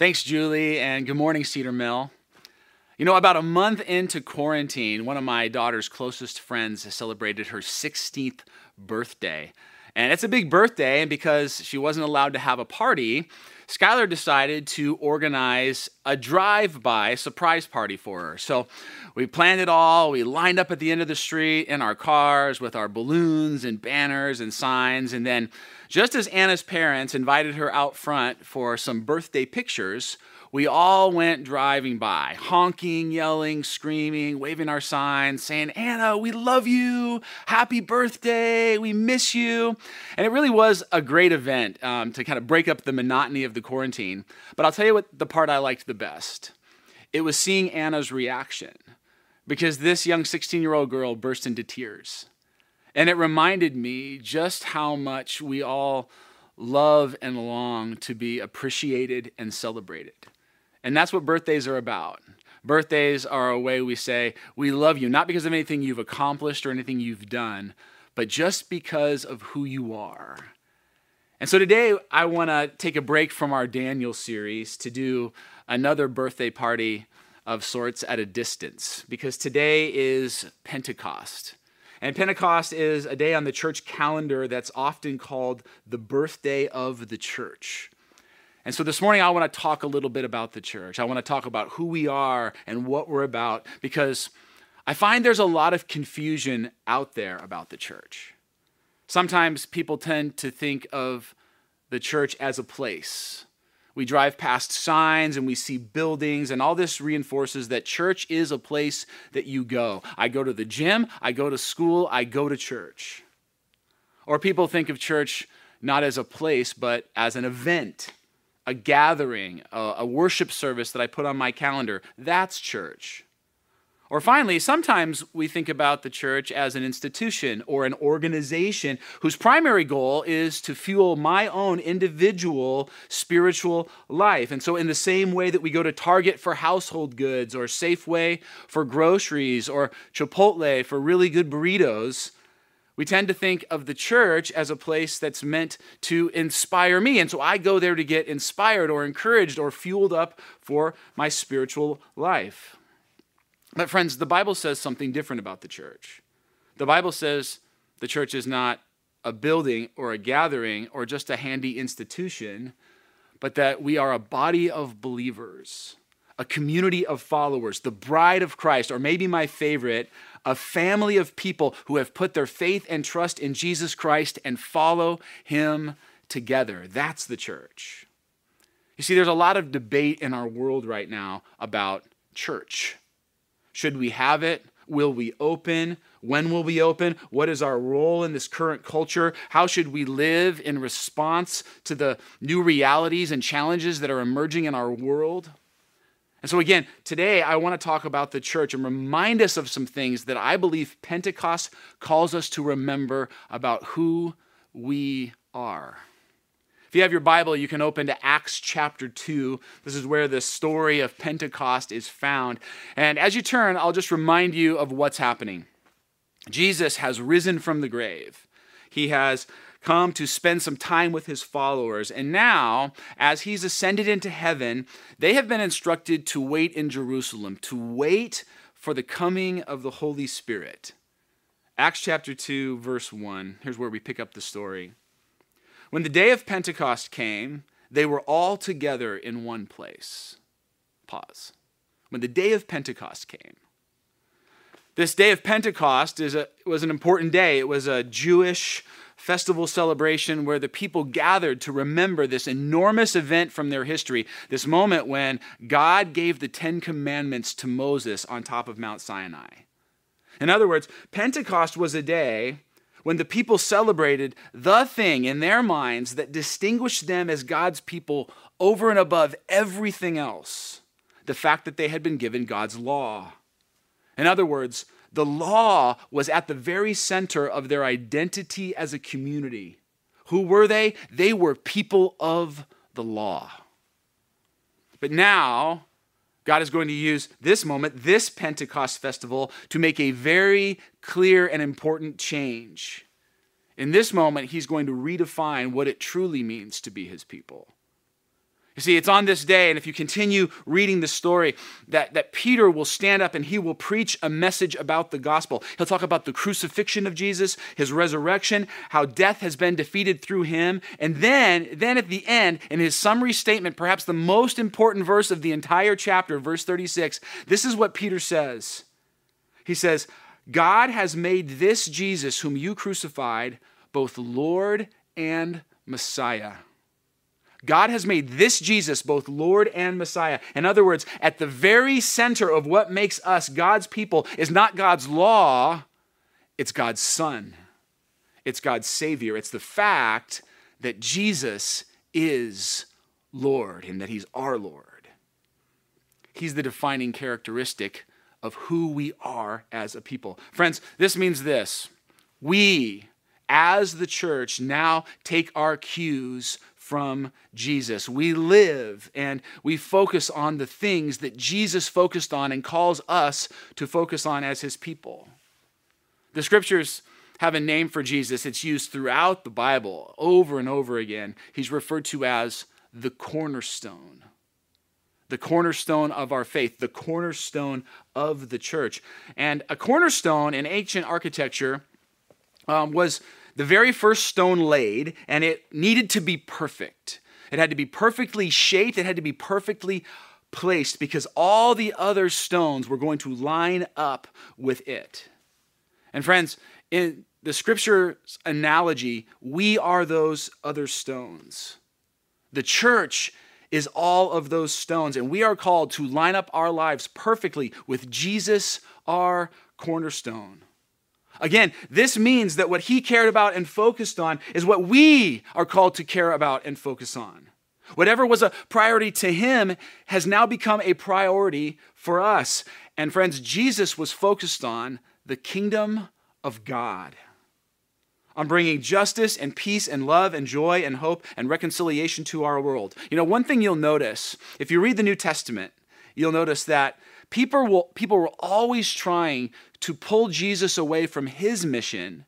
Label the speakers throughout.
Speaker 1: Thanks, Julie, and good morning, Cedar Mill. You know, about a month into quarantine, one of my daughter's closest friends celebrated her 16th birthday. And it's a big birthday, and because she wasn't allowed to have a party, Skylar decided to organize a drive by surprise party for her. So we planned it all. We lined up at the end of the street in our cars with our balloons and banners and signs, and then just as Anna's parents invited her out front for some birthday pictures, we all went driving by, honking, yelling, screaming, waving our signs, saying, Anna, we love you. Happy birthday. We miss you. And it really was a great event um, to kind of break up the monotony of the quarantine. But I'll tell you what the part I liked the best it was seeing Anna's reaction because this young 16 year old girl burst into tears. And it reminded me just how much we all love and long to be appreciated and celebrated. And that's what birthdays are about. Birthdays are a way we say, We love you, not because of anything you've accomplished or anything you've done, but just because of who you are. And so today, I want to take a break from our Daniel series to do another birthday party of sorts at a distance, because today is Pentecost. And Pentecost is a day on the church calendar that's often called the birthday of the church. And so this morning, I want to talk a little bit about the church. I want to talk about who we are and what we're about because I find there's a lot of confusion out there about the church. Sometimes people tend to think of the church as a place we drive past signs and we see buildings, and all this reinforces that church is a place that you go. I go to the gym, I go to school, I go to church. Or people think of church not as a place, but as an event, a gathering, a, a worship service that I put on my calendar. That's church. Or finally, sometimes we think about the church as an institution or an organization whose primary goal is to fuel my own individual spiritual life. And so, in the same way that we go to Target for household goods, or Safeway for groceries, or Chipotle for really good burritos, we tend to think of the church as a place that's meant to inspire me. And so I go there to get inspired or encouraged or fueled up for my spiritual life. But, friends, the Bible says something different about the church. The Bible says the church is not a building or a gathering or just a handy institution, but that we are a body of believers, a community of followers, the bride of Christ, or maybe my favorite, a family of people who have put their faith and trust in Jesus Christ and follow him together. That's the church. You see, there's a lot of debate in our world right now about church. Should we have it? Will we open? When will we open? What is our role in this current culture? How should we live in response to the new realities and challenges that are emerging in our world? And so, again, today I want to talk about the church and remind us of some things that I believe Pentecost calls us to remember about who we are. If you have your Bible, you can open to Acts chapter 2. This is where the story of Pentecost is found. And as you turn, I'll just remind you of what's happening. Jesus has risen from the grave. He has come to spend some time with his followers. And now, as he's ascended into heaven, they have been instructed to wait in Jerusalem, to wait for the coming of the Holy Spirit. Acts chapter 2, verse 1. Here's where we pick up the story. When the day of Pentecost came, they were all together in one place. Pause. When the day of Pentecost came, this day of Pentecost is a, was an important day. It was a Jewish festival celebration where the people gathered to remember this enormous event from their history, this moment when God gave the Ten Commandments to Moses on top of Mount Sinai. In other words, Pentecost was a day when the people celebrated the thing in their minds that distinguished them as God's people over and above everything else the fact that they had been given God's law. In other words, the law was at the very center of their identity as a community. Who were they? They were people of the law. But now, God is going to use this moment, this Pentecost festival, to make a very clear and important change. In this moment, he's going to redefine what it truly means to be his people. You see, it's on this day, and if you continue reading the story, that, that Peter will stand up and he will preach a message about the gospel. He'll talk about the crucifixion of Jesus, his resurrection, how death has been defeated through him. And then, then at the end, in his summary statement, perhaps the most important verse of the entire chapter, verse 36, this is what Peter says. He says, God has made this Jesus, whom you crucified, both Lord and Messiah. God has made this Jesus both Lord and Messiah. In other words, at the very center of what makes us God's people is not God's law, it's God's Son. It's God's Savior. It's the fact that Jesus is Lord and that He's our Lord. He's the defining characteristic of who we are as a people. Friends, this means this we, as the church, now take our cues from Jesus. We live and we focus on the things that Jesus focused on and calls us to focus on as his people. The scriptures have a name for Jesus. It's used throughout the Bible over and over again. He's referred to as the cornerstone. The cornerstone of our faith, the cornerstone of the church. And a cornerstone in ancient architecture um, was the very first stone laid, and it needed to be perfect. It had to be perfectly shaped, it had to be perfectly placed because all the other stones were going to line up with it. And friends, in the scripture's analogy, we are those other stones. The church is all of those stones, and we are called to line up our lives perfectly with Jesus, our cornerstone. Again, this means that what he cared about and focused on is what we are called to care about and focus on. Whatever was a priority to him has now become a priority for us. And friends, Jesus was focused on the kingdom of God, on bringing justice and peace and love and joy and hope and reconciliation to our world. You know, one thing you'll notice if you read the New Testament, you'll notice that people, will, people were always trying to pull Jesus away from his mission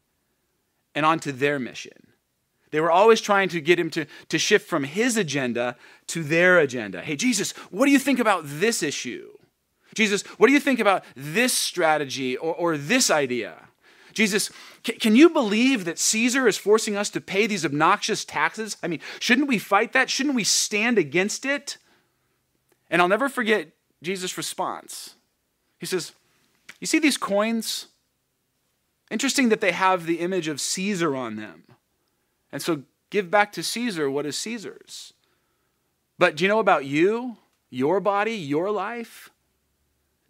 Speaker 1: and onto their mission. They were always trying to get him to, to shift from his agenda to their agenda. Hey, Jesus, what do you think about this issue? Jesus, what do you think about this strategy or, or this idea? Jesus, can, can you believe that Caesar is forcing us to pay these obnoxious taxes? I mean, shouldn't we fight that? Shouldn't we stand against it? And I'll never forget Jesus' response. He says, You see these coins? Interesting that they have the image of Caesar on them. And so give back to Caesar what is Caesar's. But do you know about you, your body, your life?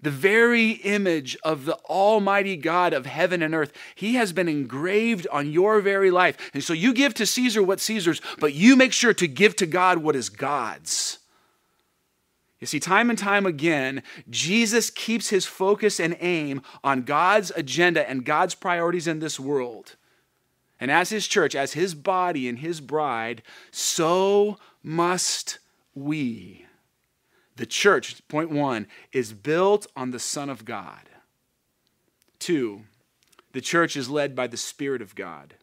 Speaker 1: The very image of the Almighty God of heaven and earth, He has been engraved on your very life. And so you give to Caesar what Caesar's, but you make sure to give to God what is God's. You see, time and time again, Jesus keeps his focus and aim on God's agenda and God's priorities in this world. And as his church, as his body and his bride, so must we. The church, point one, is built on the Son of God. Two, the church is led by the Spirit of God.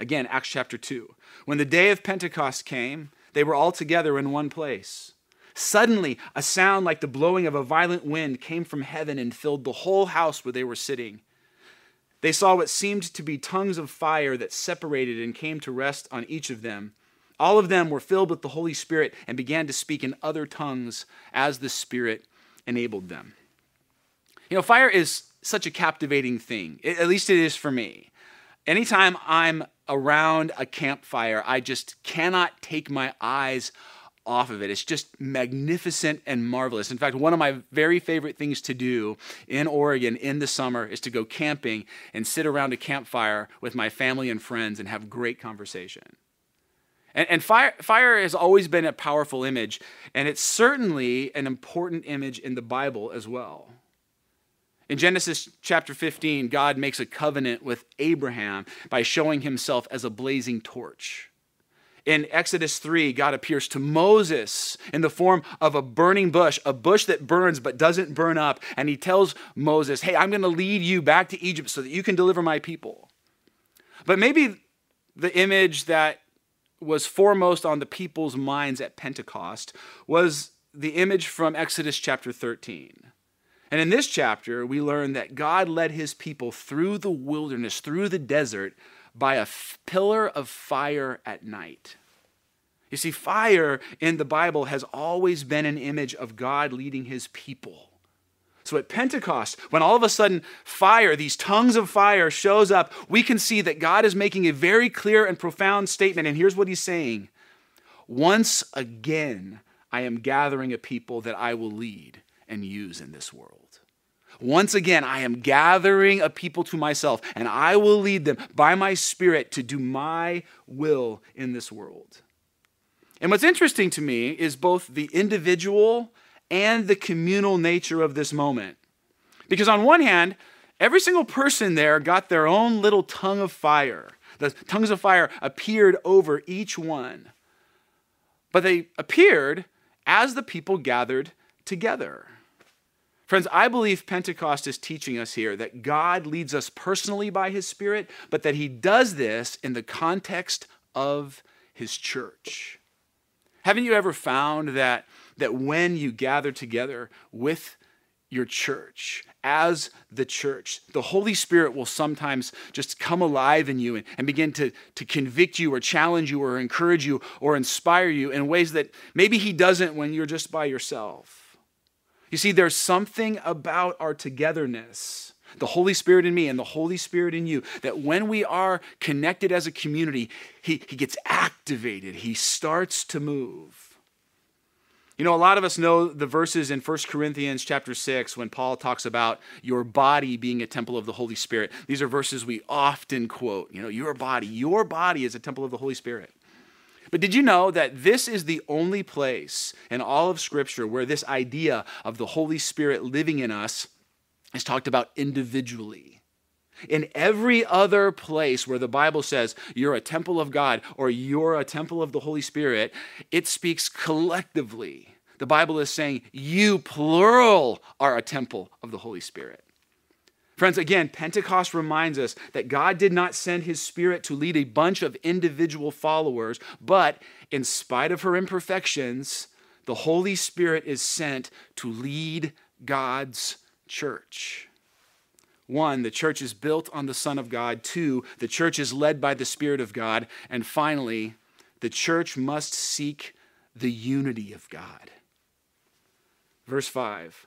Speaker 1: Again, Acts chapter 2. When the day of Pentecost came, they were all together in one place. Suddenly, a sound like the blowing of a violent wind came from heaven and filled the whole house where they were sitting. They saw what seemed to be tongues of fire that separated and came to rest on each of them. All of them were filled with the Holy Spirit and began to speak in other tongues as the Spirit enabled them. You know, fire is such a captivating thing, at least it is for me. Anytime I'm around a campfire, I just cannot take my eyes off of it. It's just magnificent and marvelous. In fact, one of my very favorite things to do in Oregon in the summer is to go camping and sit around a campfire with my family and friends and have great conversation. And, and fire, fire has always been a powerful image, and it's certainly an important image in the Bible as well. In Genesis chapter 15, God makes a covenant with Abraham by showing himself as a blazing torch. In Exodus 3, God appears to Moses in the form of a burning bush, a bush that burns but doesn't burn up. And he tells Moses, Hey, I'm going to lead you back to Egypt so that you can deliver my people. But maybe the image that was foremost on the people's minds at Pentecost was the image from Exodus chapter 13. And in this chapter, we learn that God led his people through the wilderness, through the desert, by a f- pillar of fire at night. You see, fire in the Bible has always been an image of God leading his people. So at Pentecost, when all of a sudden fire, these tongues of fire, shows up, we can see that God is making a very clear and profound statement. And here's what he's saying Once again, I am gathering a people that I will lead and use in this world. Once again, I am gathering a people to myself, and I will lead them by my Spirit to do my will in this world. And what's interesting to me is both the individual and the communal nature of this moment. Because on one hand, every single person there got their own little tongue of fire. The tongues of fire appeared over each one. But they appeared as the people gathered together. Friends, I believe Pentecost is teaching us here that God leads us personally by his Spirit, but that he does this in the context of his church. Haven't you ever found that, that when you gather together with your church, as the church, the Holy Spirit will sometimes just come alive in you and, and begin to, to convict you or challenge you or encourage you or inspire you in ways that maybe He doesn't when you're just by yourself. You see, there's something about our togetherness the Holy Spirit in me and the Holy Spirit in you, that when we are connected as a community, he, he gets activated, he starts to move. You know, a lot of us know the verses in 1 Corinthians chapter 6 when Paul talks about your body being a temple of the Holy Spirit. These are verses we often quote. You know, your body, your body is a temple of the Holy Spirit. But did you know that this is the only place in all of Scripture where this idea of the Holy Spirit living in us is talked about individually. In every other place where the Bible says you're a temple of God or you're a temple of the Holy Spirit, it speaks collectively. The Bible is saying you, plural, are a temple of the Holy Spirit. Friends, again, Pentecost reminds us that God did not send his spirit to lead a bunch of individual followers, but in spite of her imperfections, the Holy Spirit is sent to lead God's church. One, the church is built on the Son of God. Two, the church is led by the Spirit of God. And finally, the church must seek the unity of God. Verse 5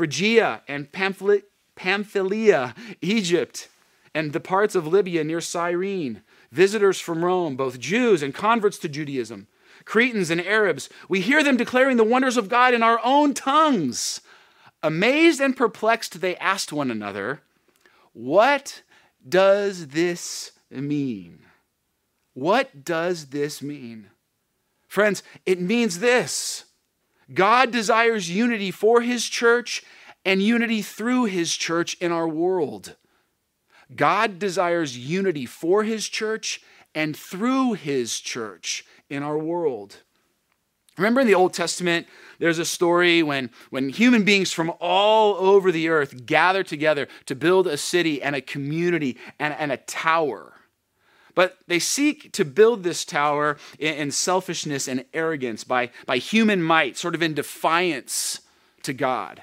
Speaker 1: Phrygia and Pamphylia, Egypt, and the parts of Libya near Cyrene, visitors from Rome, both Jews and converts to Judaism, Cretans and Arabs, we hear them declaring the wonders of God in our own tongues. Amazed and perplexed, they asked one another, What does this mean? What does this mean? Friends, it means this God desires unity for his church and unity through his church in our world. God desires unity for his church and through his church in our world. Remember in the Old Testament, there's a story when, when human beings from all over the earth gather together to build a city and a community and, and a tower. But they seek to build this tower in, selfishness and arrogance by, by human might, sort of in defiance to God.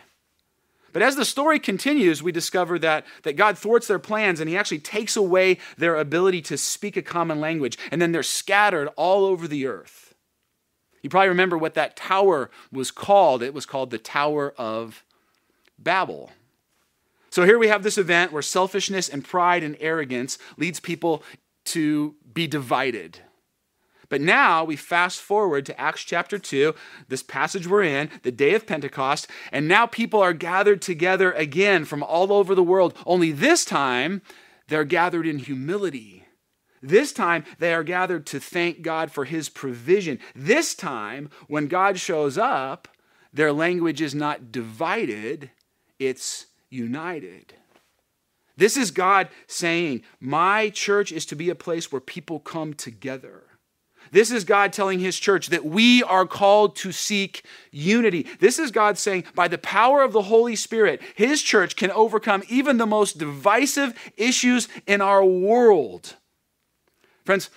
Speaker 1: But as the story continues, we discover that, that God thwarts their plans and he actually takes away their ability to speak a common language, and then they're scattered all over the earth. You probably remember what that tower was called. It was called the Tower of Babel. So here we have this event where selfishness and pride and arrogance leads people to be divided. But now we fast forward to Acts chapter 2, this passage we're in, the day of Pentecost, and now people are gathered together again from all over the world. Only this time, they're gathered in humility This time, they are gathered to thank God for his provision. This time, when God shows up, their language is not divided, it's united. This is God saying, My church is to be a place where people come together. This is God telling his church that we are called to seek unity. This is God saying, by the power of the Holy Spirit, his church can overcome even the most divisive issues in our world. Friends,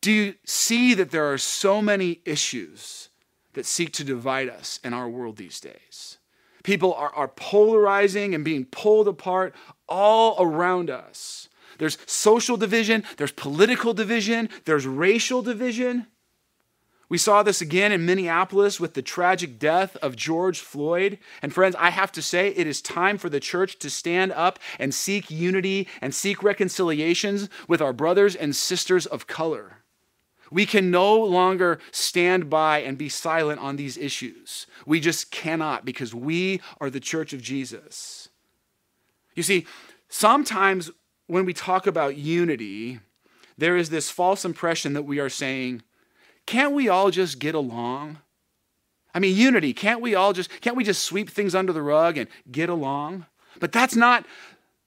Speaker 1: do you see that there are so many issues that seek to divide us in our world these days? People are, are polarizing and being pulled apart all around us. There's social division, there's political division, there's racial division. We saw this again in Minneapolis with the tragic death of George Floyd. And friends, I have to say, it is time for the church to stand up and seek unity and seek reconciliations with our brothers and sisters of color. We can no longer stand by and be silent on these issues. We just cannot because we are the church of Jesus. You see, sometimes when we talk about unity, there is this false impression that we are saying, can't we all just get along? I mean, unity, can't we all just, can't we just sweep things under the rug and get along? But that's not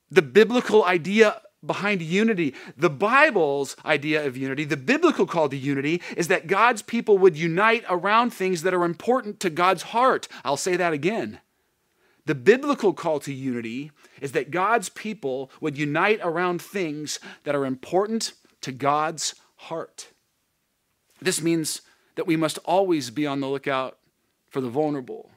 Speaker 1: the biblical idea behind unity. The Bible's idea of unity, the biblical call to unity, is that God's people would unite around things that are important to God's heart. I'll say that again. The biblical call to unity is that God's people would unite around things that are important to God's heart. This means that we must always be on the lookout for the vulnerable,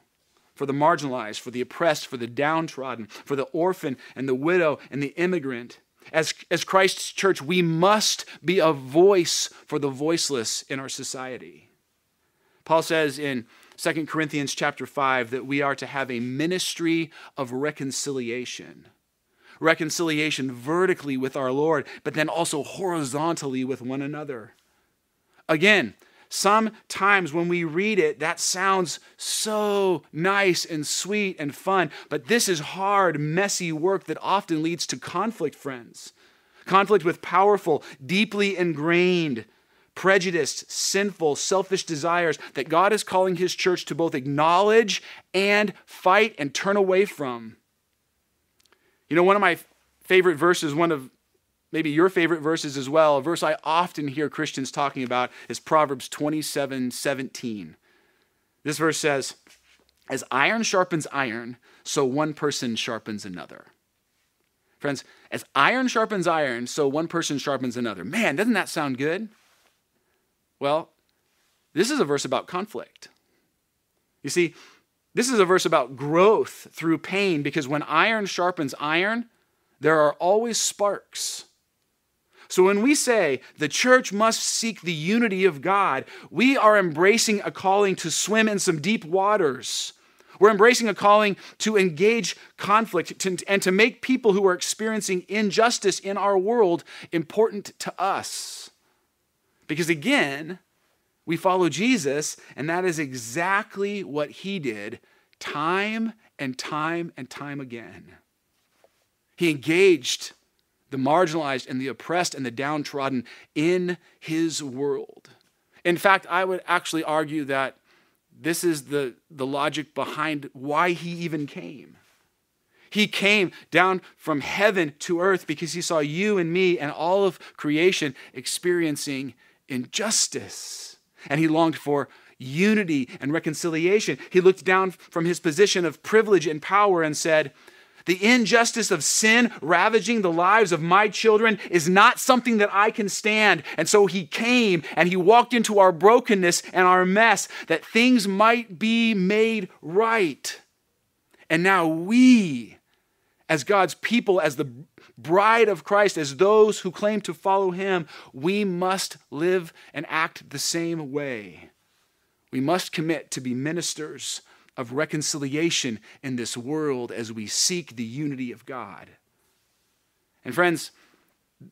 Speaker 1: for the marginalized, for the oppressed, for the downtrodden, for the orphan and the widow and the immigrant. As, as Christ's church, we must be a voice for the voiceless in our society. Paul says in 2 Corinthians chapter 5 that we are to have a ministry of reconciliation. Reconciliation vertically with our Lord, but then also horizontally with one another. Again, sometimes when we read it, that sounds so nice and sweet and fun, but this is hard, messy work that often leads to conflict, friends. Conflict with powerful, deeply ingrained prejudiced, sinful, selfish desires that God is calling His church to both acknowledge and fight and turn away from. You know, one of my favorite verses, one of maybe your favorite verses as well, a verse I often hear Christians talking about is Proverbs 27 17. This verse says, As iron sharpens iron, so one person sharpens another. Friends, as iron sharpens iron, so one person sharpens another. Man, doesn't that sound good? Well, this is a verse about conflict. You see, this is a verse about growth through pain because when iron sharpens iron, there are always sparks. So when we say the church must seek the unity of God, we are embracing a calling to swim in some deep waters. We're embracing a calling to engage conflict and to make people who are experiencing injustice in our world important to us. Because again, we follow Jesus, and that is exactly what he did time and time and time again. He engaged the marginalized and the oppressed and the downtrodden in his world. In fact, I would actually argue that this is the, the logic behind why he even came. He came down from heaven to earth because he saw you and me and all of creation experiencing injustice. And he longed for unity and reconciliation. He looked down from his position of privilege and power and said, The injustice of sin ravaging the lives of my children is not something that I can stand. And so he came and he walked into our brokenness and our mess that things might be made right. And now we, as God's people, as the bride of Christ, as those who claim to follow him, we must live and act the same way. We must commit to be ministers of reconciliation in this world as we seek the unity of God. And friends,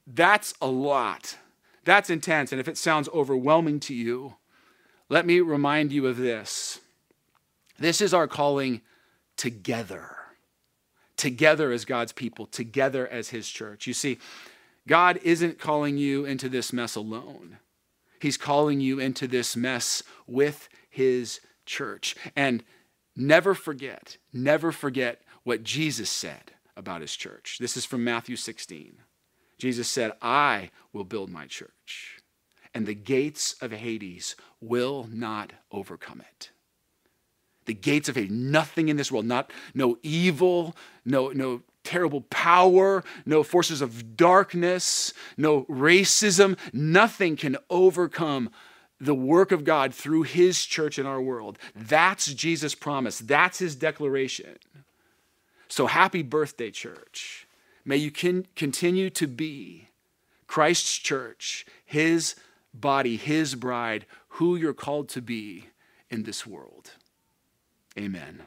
Speaker 1: that's a lot. That's intense. And if it sounds overwhelming to you, let me remind you of this. This is our calling together together as God's people, together as His church. You see, God isn't calling you into this mess alone. He's calling you into this mess with his church. And never forget, never forget what Jesus said about his church. This is from Matthew 16. Jesus said, I will build my church, and the gates of Hades will not overcome it. The gates of Hades, nothing in this world, not no evil, no, no terrible power, no forces of darkness, no racism, nothing can overcome the work of God through his church in our world. That's Jesus' promise. That's his declaration. So happy birthday, church. May you can continue to be Christ's church, his body, his bride, who you're called to be in this world. Amen.